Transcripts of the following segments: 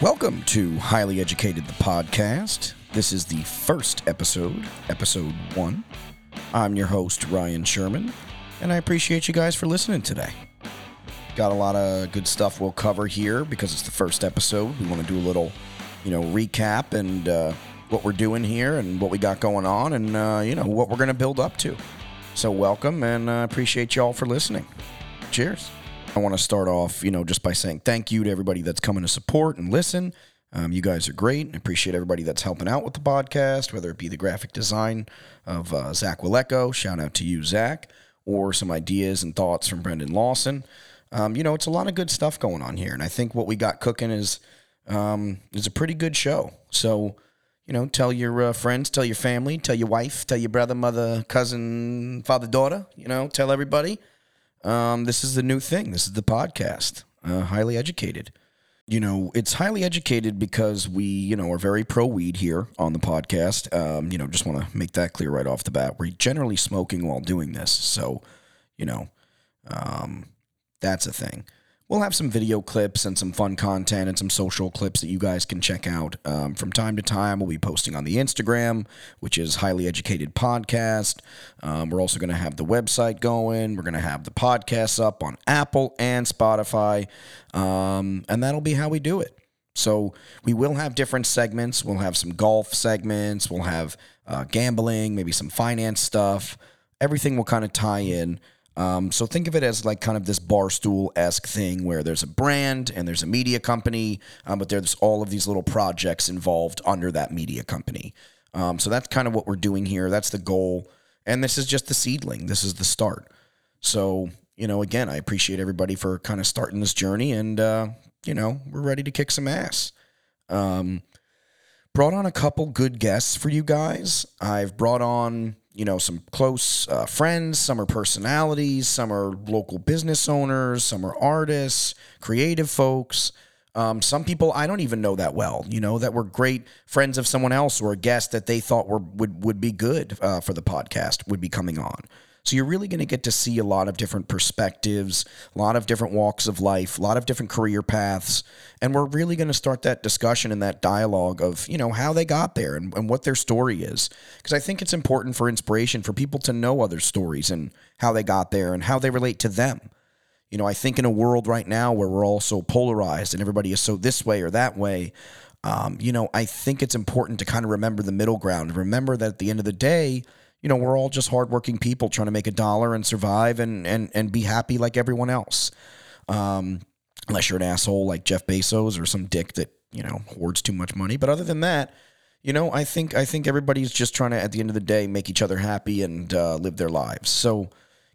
Welcome to Highly Educated, the podcast. This is the first episode, episode one. I'm your host, Ryan Sherman, and I appreciate you guys for listening today. Got a lot of good stuff we'll cover here because it's the first episode. We want to do a little, you know, recap and uh, what we're doing here and what we got going on and, uh, you know, what we're going to build up to. So, welcome and uh, appreciate y'all for listening. Cheers. I want to start off, you know, just by saying thank you to everybody that's coming to support and listen. Um, you guys are great. I appreciate everybody that's helping out with the podcast, whether it be the graphic design of uh, Zach Willeko. Shout out to you, Zach, or some ideas and thoughts from Brendan Lawson. Um, you know, it's a lot of good stuff going on here, and I think what we got cooking is um, is a pretty good show. So, you know, tell your uh, friends, tell your family, tell your wife, tell your brother, mother, cousin, father, daughter. You know, tell everybody. Um, this is the new thing. This is the podcast. Uh, highly educated. You know, it's highly educated because we, you know, are very pro weed here on the podcast. Um, you know, just want to make that clear right off the bat. We're generally smoking while doing this, so you know, um, that's a thing. We'll have some video clips and some fun content and some social clips that you guys can check out um, from time to time. We'll be posting on the Instagram, which is Highly Educated Podcast. Um, we're also going to have the website going. We're going to have the podcasts up on Apple and Spotify. Um, and that'll be how we do it. So we will have different segments. We'll have some golf segments. We'll have uh, gambling, maybe some finance stuff. Everything will kind of tie in. Um, so think of it as like kind of this barstool esque thing where there's a brand and there's a media company, um, but there's all of these little projects involved under that media company. Um, so that's kind of what we're doing here. That's the goal. And this is just the seedling. This is the start. So, you know, again, I appreciate everybody for kind of starting this journey and, uh, you know, we're ready to kick some ass. Um, brought on a couple good guests for you guys. I've brought on you know some close uh, friends some are personalities some are local business owners some are artists creative folks. Um, some people i don't even know that well you know that were great friends of someone else or a guest that they thought were would, would be good uh, for the podcast would be coming on so you're really going to get to see a lot of different perspectives, a lot of different walks of life, a lot of different career paths. And we're really going to start that discussion and that dialogue of, you know, how they got there and, and what their story is. Because I think it's important for inspiration for people to know other stories and how they got there and how they relate to them. You know, I think in a world right now where we're all so polarized and everybody is so this way or that way, um, you know, I think it's important to kind of remember the middle ground. Remember that at the end of the day, you know, we're all just hardworking people trying to make a dollar and survive and and and be happy like everyone else. Um, unless you're an asshole like Jeff Bezos or some dick that you know hoards too much money. But other than that, you know, I think I think everybody's just trying to at the end of the day make each other happy and uh, live their lives. So,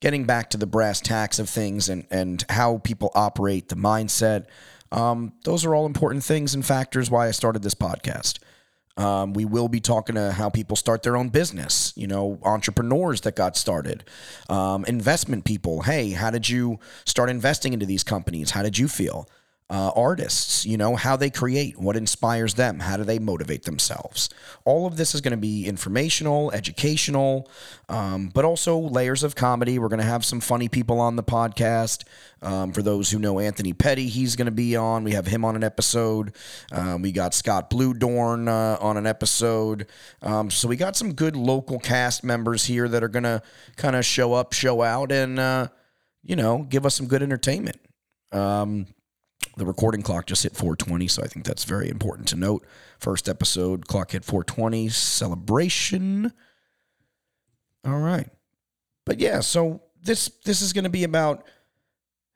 getting back to the brass tacks of things and and how people operate, the mindset. Um, those are all important things and factors why I started this podcast. Um, we will be talking to how people start their own business, you know, entrepreneurs that got started, um, investment people. Hey, how did you start investing into these companies? How did you feel? Uh, artists, you know, how they create, what inspires them, how do they motivate themselves. All of this is going to be informational, educational, um, but also layers of comedy. We're going to have some funny people on the podcast. Um, for those who know Anthony Petty, he's going to be on. We have him on an episode. Um, we got Scott Bluedorn uh, on an episode. Um, so we got some good local cast members here that are going to kind of show up, show out, and, uh, you know, give us some good entertainment. Um, the recording clock just hit 420, so I think that's very important to note. First episode, clock hit 420, celebration. All right. But yeah, so this this is going to be about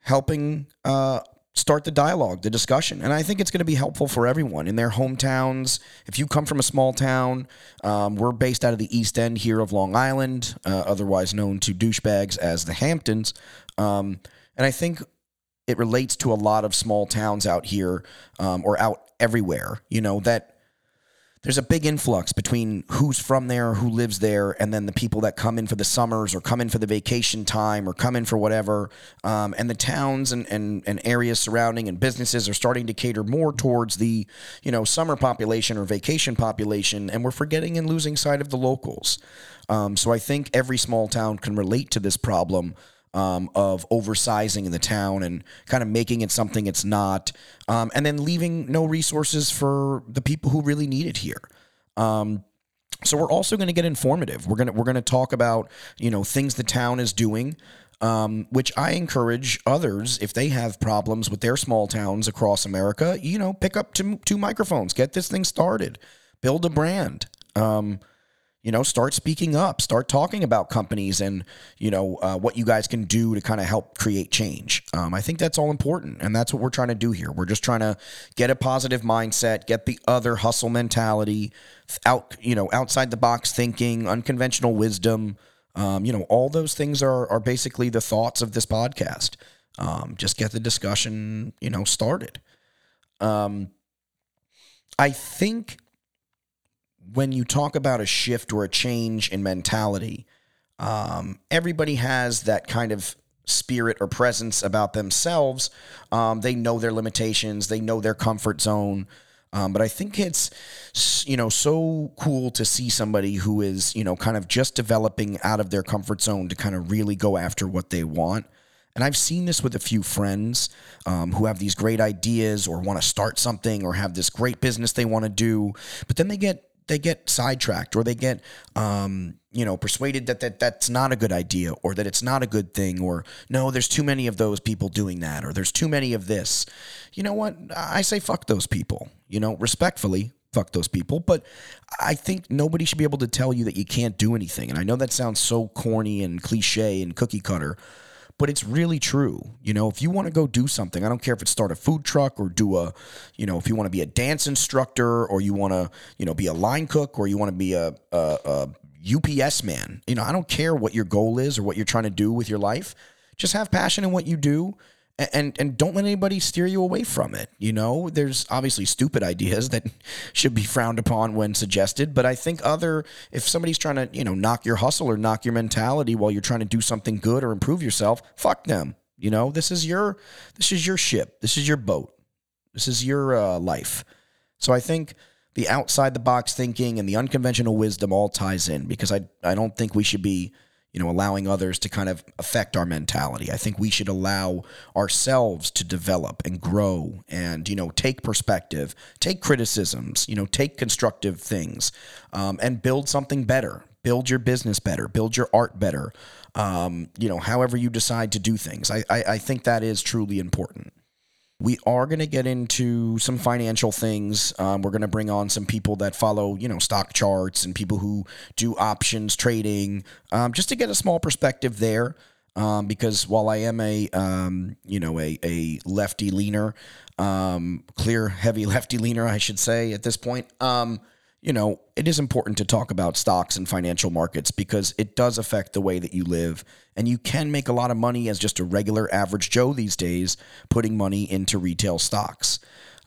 helping uh, start the dialogue, the discussion. And I think it's going to be helpful for everyone in their hometowns. If you come from a small town, um, we're based out of the East End here of Long Island, uh, otherwise known to douchebags as the Hamptons. Um, and I think it relates to a lot of small towns out here um, or out everywhere. You know that there's a big influx between who's from there, who lives there, and then the people that come in for the summers or come in for the vacation time or come in for whatever. Um, and the towns and, and, and areas surrounding and businesses are starting to cater more towards the you know summer population or vacation population, and we're forgetting and losing sight of the locals. Um, so I think every small town can relate to this problem um, of oversizing in the town and kind of making it something it's not, um, and then leaving no resources for the people who really need it here. Um, so we're also going to get informative. We're gonna we're gonna talk about you know things the town is doing, um, which I encourage others if they have problems with their small towns across America. You know, pick up two, two microphones, get this thing started, build a brand. Um, you know, start speaking up, start talking about companies and, you know, uh, what you guys can do to kind of help create change. Um, I think that's all important. And that's what we're trying to do here. We're just trying to get a positive mindset, get the other hustle mentality out, you know, outside the box thinking, unconventional wisdom. Um, you know, all those things are, are basically the thoughts of this podcast. Um, just get the discussion, you know, started. Um, I think when you talk about a shift or a change in mentality, um, everybody has that kind of spirit or presence about themselves. Um, they know their limitations, they know their comfort zone. Um, but I think it's, you know, so cool to see somebody who is, you know, kind of just developing out of their comfort zone to kind of really go after what they want. And I've seen this with a few friends um, who have these great ideas or want to start something or have this great business they want to do, but then they get they get sidetracked or they get um, you know persuaded that, that that's not a good idea or that it's not a good thing or no there's too many of those people doing that or there's too many of this. You know what? I say fuck those people you know respectfully fuck those people but i think nobody should be able to tell you that you can't do anything. And i know that sounds so corny and cliche and cookie cutter but it's really true. You know, if you want to go do something, I don't care if it's start a food truck or do a, you know, if you want to be a dance instructor or you want to, you know, be a line cook or you want to be a, a, a UPS man. You know, I don't care what your goal is or what you're trying to do with your life. Just have passion in what you do and and don't let anybody steer you away from it you know? There's obviously stupid ideas that should be frowned upon when suggested but i think other if somebody's trying to you know knock your hustle or knock your mentality while you're trying to do something good or improve yourself fuck them you know? This is your this is your ship. This is your boat. This is your uh, life. So i think the outside the box thinking and the unconventional wisdom all ties in because i i don't think we should be you know, allowing others to kind of affect our mentality. I think we should allow ourselves to develop and grow and, you know, take perspective, take criticisms, you know, take constructive things um, and build something better. Build your business better, build your art better, um, you know, however you decide to do things. I, I, I think that is truly important. We are going to get into some financial things. Um, we're going to bring on some people that follow, you know, stock charts and people who do options trading, um, just to get a small perspective there. Um, because while I am a, um, you know, a, a lefty leaner, um, clear heavy lefty leaner, I should say at this point, um, you know, it is important to talk about stocks and financial markets because it does affect the way that you live. And you can make a lot of money as just a regular average Joe these days putting money into retail stocks.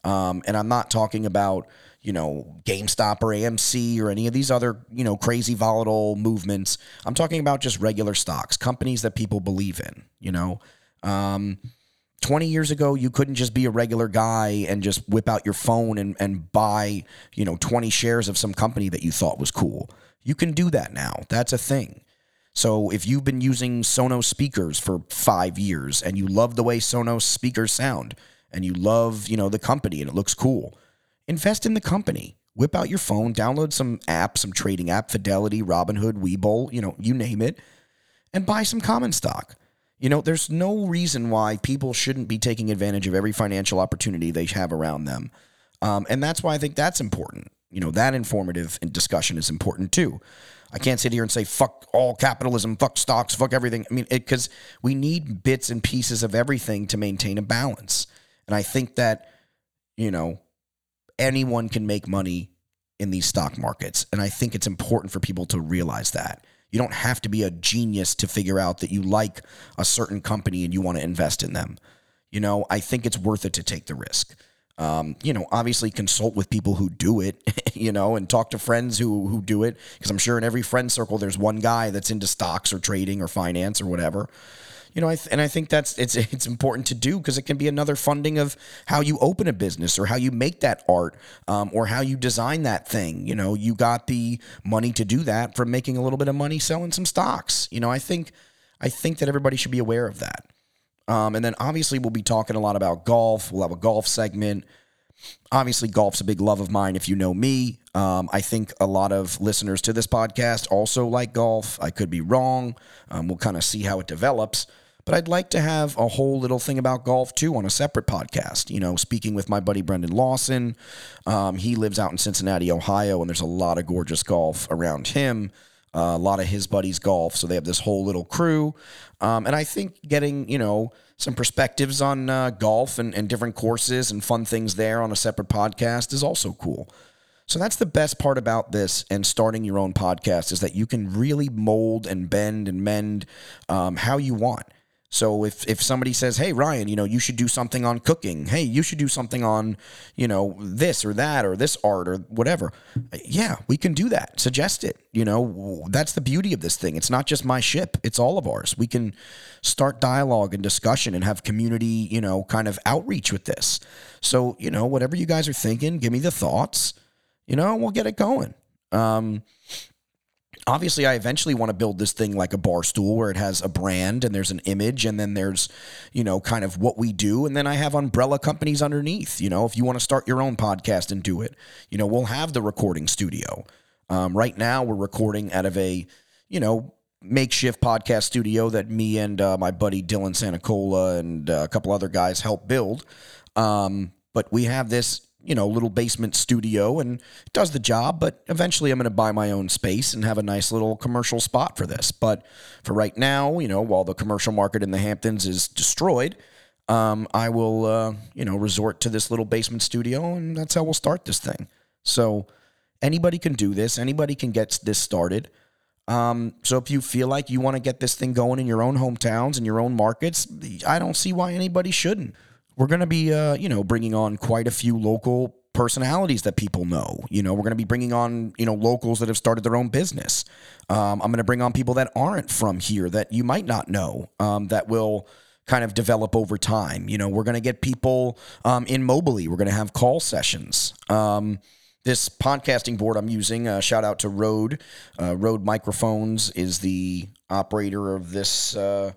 Um, and I'm not talking about, you know, GameStop or AMC or any of these other, you know, crazy volatile movements. I'm talking about just regular stocks, companies that people believe in, you know. Um, 20 years ago you couldn't just be a regular guy and just whip out your phone and, and buy you know 20 shares of some company that you thought was cool. You can do that now. That's a thing. So if you've been using sonos speakers for five years and you love the way sonos speakers sound and you love you know the company and it looks cool invest in the company. Whip out your phone download some app some trading app fidelity robinhood webull you know you name it and buy some common stock you know, there's no reason why people shouldn't be taking advantage of every financial opportunity they have around them. Um, and that's why I think that's important. You know, that informative discussion is important too. I can't sit here and say, fuck all capitalism, fuck stocks, fuck everything. I mean, because we need bits and pieces of everything to maintain a balance. And I think that, you know, anyone can make money in these stock markets. And I think it's important for people to realize that. You don't have to be a genius to figure out that you like a certain company and you want to invest in them. You know, I think it's worth it to take the risk. Um, you know, obviously consult with people who do it, you know, and talk to friends who who do it because I'm sure in every friend circle there's one guy that's into stocks or trading or finance or whatever you know, I th- and I think that's it's it's important to do because it can be another funding of how you open a business or how you make that art um, or how you design that thing. You know, you got the money to do that from making a little bit of money selling some stocks. You know, I think I think that everybody should be aware of that. Um, and then obviously, we'll be talking a lot about golf. We'll have a golf segment. Obviously, golf's a big love of mine if you know me. Um, I think a lot of listeners to this podcast also like golf. I could be wrong. Um, we'll kind of see how it develops. But I'd like to have a whole little thing about golf too on a separate podcast. You know, speaking with my buddy Brendan Lawson. Um, he lives out in Cincinnati, Ohio, and there's a lot of gorgeous golf around him. Uh, a lot of his buddies golf, so they have this whole little crew. Um, and I think getting you know some perspectives on uh, golf and, and different courses and fun things there on a separate podcast is also cool. So that's the best part about this and starting your own podcast is that you can really mold and bend and mend um, how you want. So if if somebody says, "Hey Ryan, you know, you should do something on cooking. Hey, you should do something on, you know, this or that or this art or whatever." Yeah, we can do that. Suggest it. You know, that's the beauty of this thing. It's not just my ship, it's all of ours. We can start dialogue and discussion and have community, you know, kind of outreach with this. So, you know, whatever you guys are thinking, give me the thoughts. You know, we'll get it going. Um obviously I eventually want to build this thing like a bar stool where it has a brand and there's an image and then there's, you know, kind of what we do. And then I have umbrella companies underneath. You know, if you want to start your own podcast and do it, you know, we'll have the recording studio. Um, right now we're recording out of a, you know, makeshift podcast studio that me and uh, my buddy Dylan Santacola and uh, a couple other guys helped build. Um, but we have this you know, little basement studio and does the job, but eventually I'm going to buy my own space and have a nice little commercial spot for this. But for right now, you know, while the commercial market in the Hamptons is destroyed, um, I will, uh, you know, resort to this little basement studio and that's how we'll start this thing. So anybody can do this, anybody can get this started. Um, so if you feel like you want to get this thing going in your own hometowns and your own markets, I don't see why anybody shouldn't we're going to be, uh, you know, bringing on quite a few local personalities that people know. You know, we're going to be bringing on, you know, locals that have started their own business. Um, I'm going to bring on people that aren't from here that you might not know um, that will kind of develop over time. You know, we're going to get people um, in mobily. We're going to have call sessions. Um, this podcasting board I'm using, uh, shout out to Rode. Uh, Rode Microphones is the operator of this. Uh,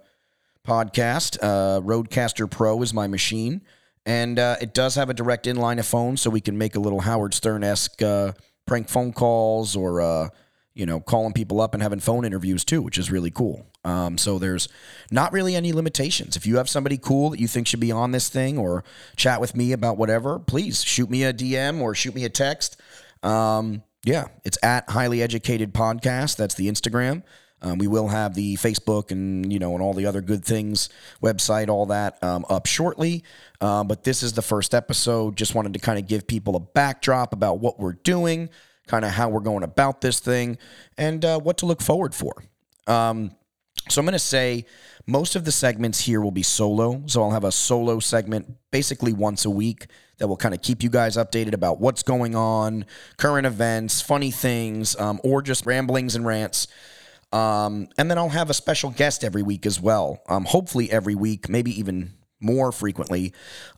podcast. Uh, Rodecaster Pro is my machine, and uh, it does have a direct inline of phone, so we can make a little Howard Stern esque uh, prank phone calls or uh, you know calling people up and having phone interviews too, which is really cool. Um, so there's not really any limitations. If you have somebody cool that you think should be on this thing or chat with me about whatever, please shoot me a DM or shoot me a text. Um, yeah, it's at Highly Educated Podcast. That's the Instagram. Um, we will have the Facebook and you know and all the other good things website, all that um, up shortly. Uh, but this is the first episode. Just wanted to kind of give people a backdrop about what we're doing, kind of how we're going about this thing, and uh, what to look forward for. Um, so I'm going to say most of the segments here will be solo. So I'll have a solo segment basically once a week that will kind of keep you guys updated about what's going on, current events, funny things, um, or just ramblings and rants. Um, and then I'll have a special guest every week as well. Um, hopefully every week, maybe even more frequently.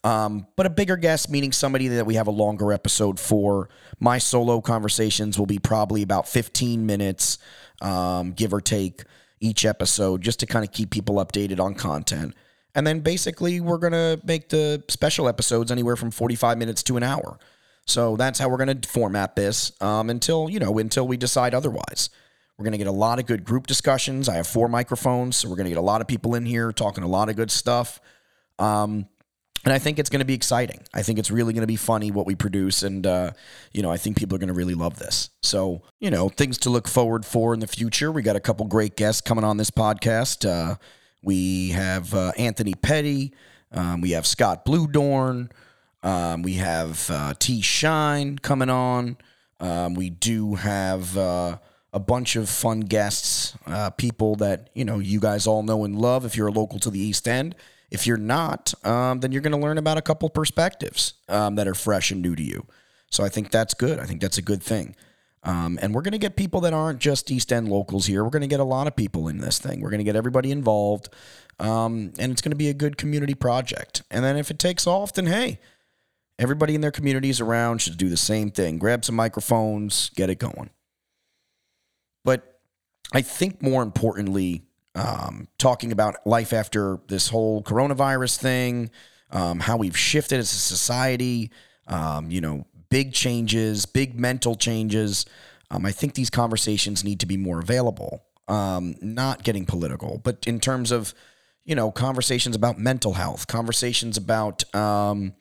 Um, but a bigger guest, meaning somebody that we have a longer episode for. My solo conversations will be probably about 15 minutes, um, give or take, each episode, just to kind of keep people updated on content. And then basically, we're going to make the special episodes anywhere from 45 minutes to an hour. So that's how we're going to format this um, until, you know, until we decide otherwise. We're going to get a lot of good group discussions. I have four microphones, so we're going to get a lot of people in here talking a lot of good stuff. Um, and I think it's going to be exciting. I think it's really going to be funny what we produce, and uh, you know, I think people are going to really love this. So, you know, things to look forward for in the future. We got a couple great guests coming on this podcast. Uh, we have uh, Anthony Petty. Um, we have Scott Bluedorn. Um, we have uh, T Shine coming on. Um, we do have uh, a bunch of fun guests, uh, people that you know you guys all know and love. If you're a local to the East End, if you're not, um, then you're going to learn about a couple perspectives um, that are fresh and new to you. So I think that's good. I think that's a good thing. Um, and we're going to get people that aren't just East End locals here. We're going to get a lot of people in this thing. We're going to get everybody involved, um, and it's going to be a good community project. And then if it takes off, then hey, everybody in their communities around should do the same thing. Grab some microphones, get it going. I think more importantly, um, talking about life after this whole coronavirus thing, um, how we've shifted as a society, um, you know, big changes, big mental changes. Um, I think these conversations need to be more available. Um, not getting political, but in terms of, you know, conversations about mental health, conversations about, um,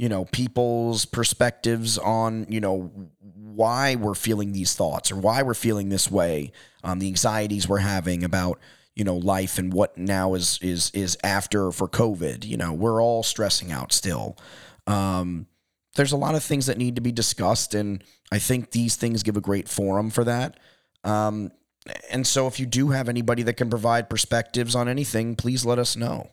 you know, people's perspectives on, you know, why we're feeling these thoughts or why we're feeling this way, um, the anxieties we're having about, you know, life and what now is is is after for COVID. You know, we're all stressing out still. Um, there's a lot of things that need to be discussed, and I think these things give a great forum for that. Um, and so, if you do have anybody that can provide perspectives on anything, please let us know.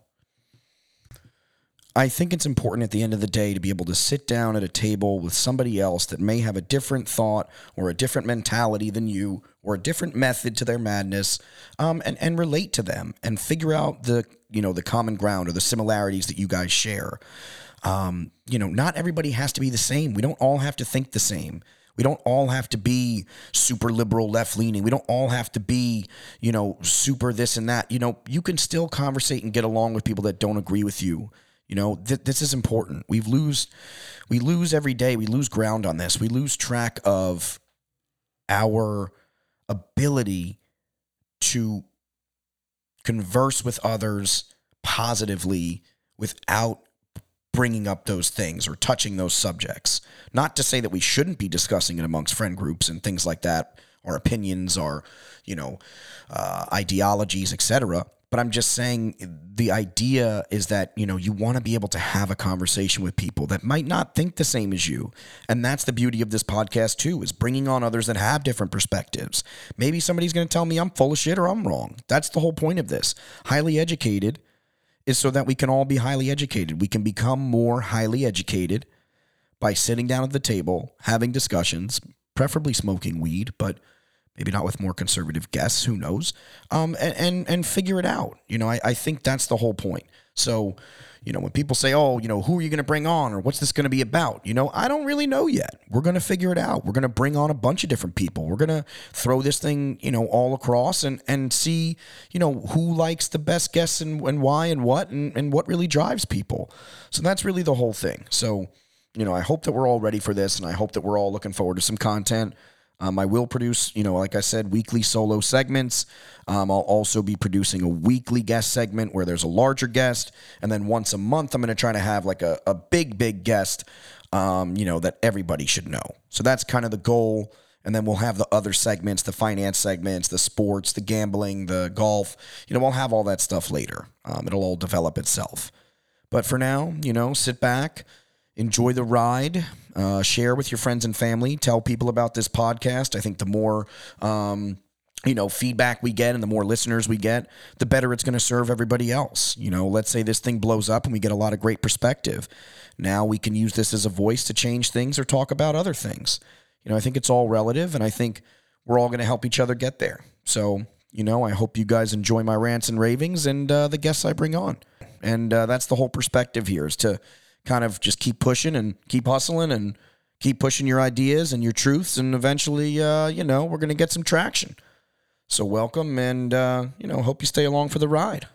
I think it's important at the end of the day to be able to sit down at a table with somebody else that may have a different thought or a different mentality than you or a different method to their madness um, and, and relate to them and figure out the you know the common ground or the similarities that you guys share um, you know not everybody has to be the same we don't all have to think the same we don't all have to be super liberal, left leaning. We don't all have to be, you know, super this and that. You know, you can still conversate and get along with people that don't agree with you you know, th- this is important. We lose we lose every day. We lose ground on this. We lose track of our ability to converse with others positively without bringing up those things or touching those subjects. Not to say that we shouldn't be discussing it amongst friend groups and things like that, our opinions, our, you know, uh, ideologies, etc. But I'm just saying the idea is that, you know, you want to be able to have a conversation with people that might not think the same as you. And that's the beauty of this podcast too, is bringing on others that have different perspectives. Maybe somebody's going to tell me I'm full of shit or I'm wrong. That's the whole point of this. Highly educated is so that we can all be highly educated. We can become more highly educated by sitting down at the table, having discussions, preferably smoking weed, but maybe not with more conservative guests, who knows, um, and, and, and figure it out. You know, I, I think that's the whole point. So, you know, when people say, oh, you know, who are you going to bring on or what's this going to be about? You know, I don't really know yet. We're going to figure it out. We're going to bring on a bunch of different people. We're going to throw this thing, you know, all across and, and see, you know, who likes the best guests and, and why and what and, and what really drives people. So that's really the whole thing. So, you know, I hope that we're all ready for this and I hope that we're all looking forward to some content. Um, I will produce, you know, like I said, weekly solo segments. Um, I'll also be producing a weekly guest segment where there's a larger guest. And then once a month, I'm going to try to have like a, a big, big guest, um, you know, that everybody should know. So that's kind of the goal. And then we'll have the other segments, the finance segments, the sports, the gambling, the golf. You know, we'll have all that stuff later. Um, it'll all develop itself. But for now, you know, sit back enjoy the ride. Uh, share with your friends and family. Tell people about this podcast. I think the more um, you know feedback we get and the more listeners we get, the better it's going to serve everybody else. You know, let's say this thing blows up and we get a lot of great perspective. Now we can use this as a voice to change things or talk about other things. You know, I think it's all relative, and I think we're all going to help each other get there. So, you know, I hope you guys enjoy my rants and ravings and uh, the guests I bring on. And uh, that's the whole perspective here is to kind of just keep pushing and keep hustling and keep pushing your ideas and your truths. And eventually, uh, you know, we're going to get some traction. So, welcome and, uh, you know, hope you stay along for the ride.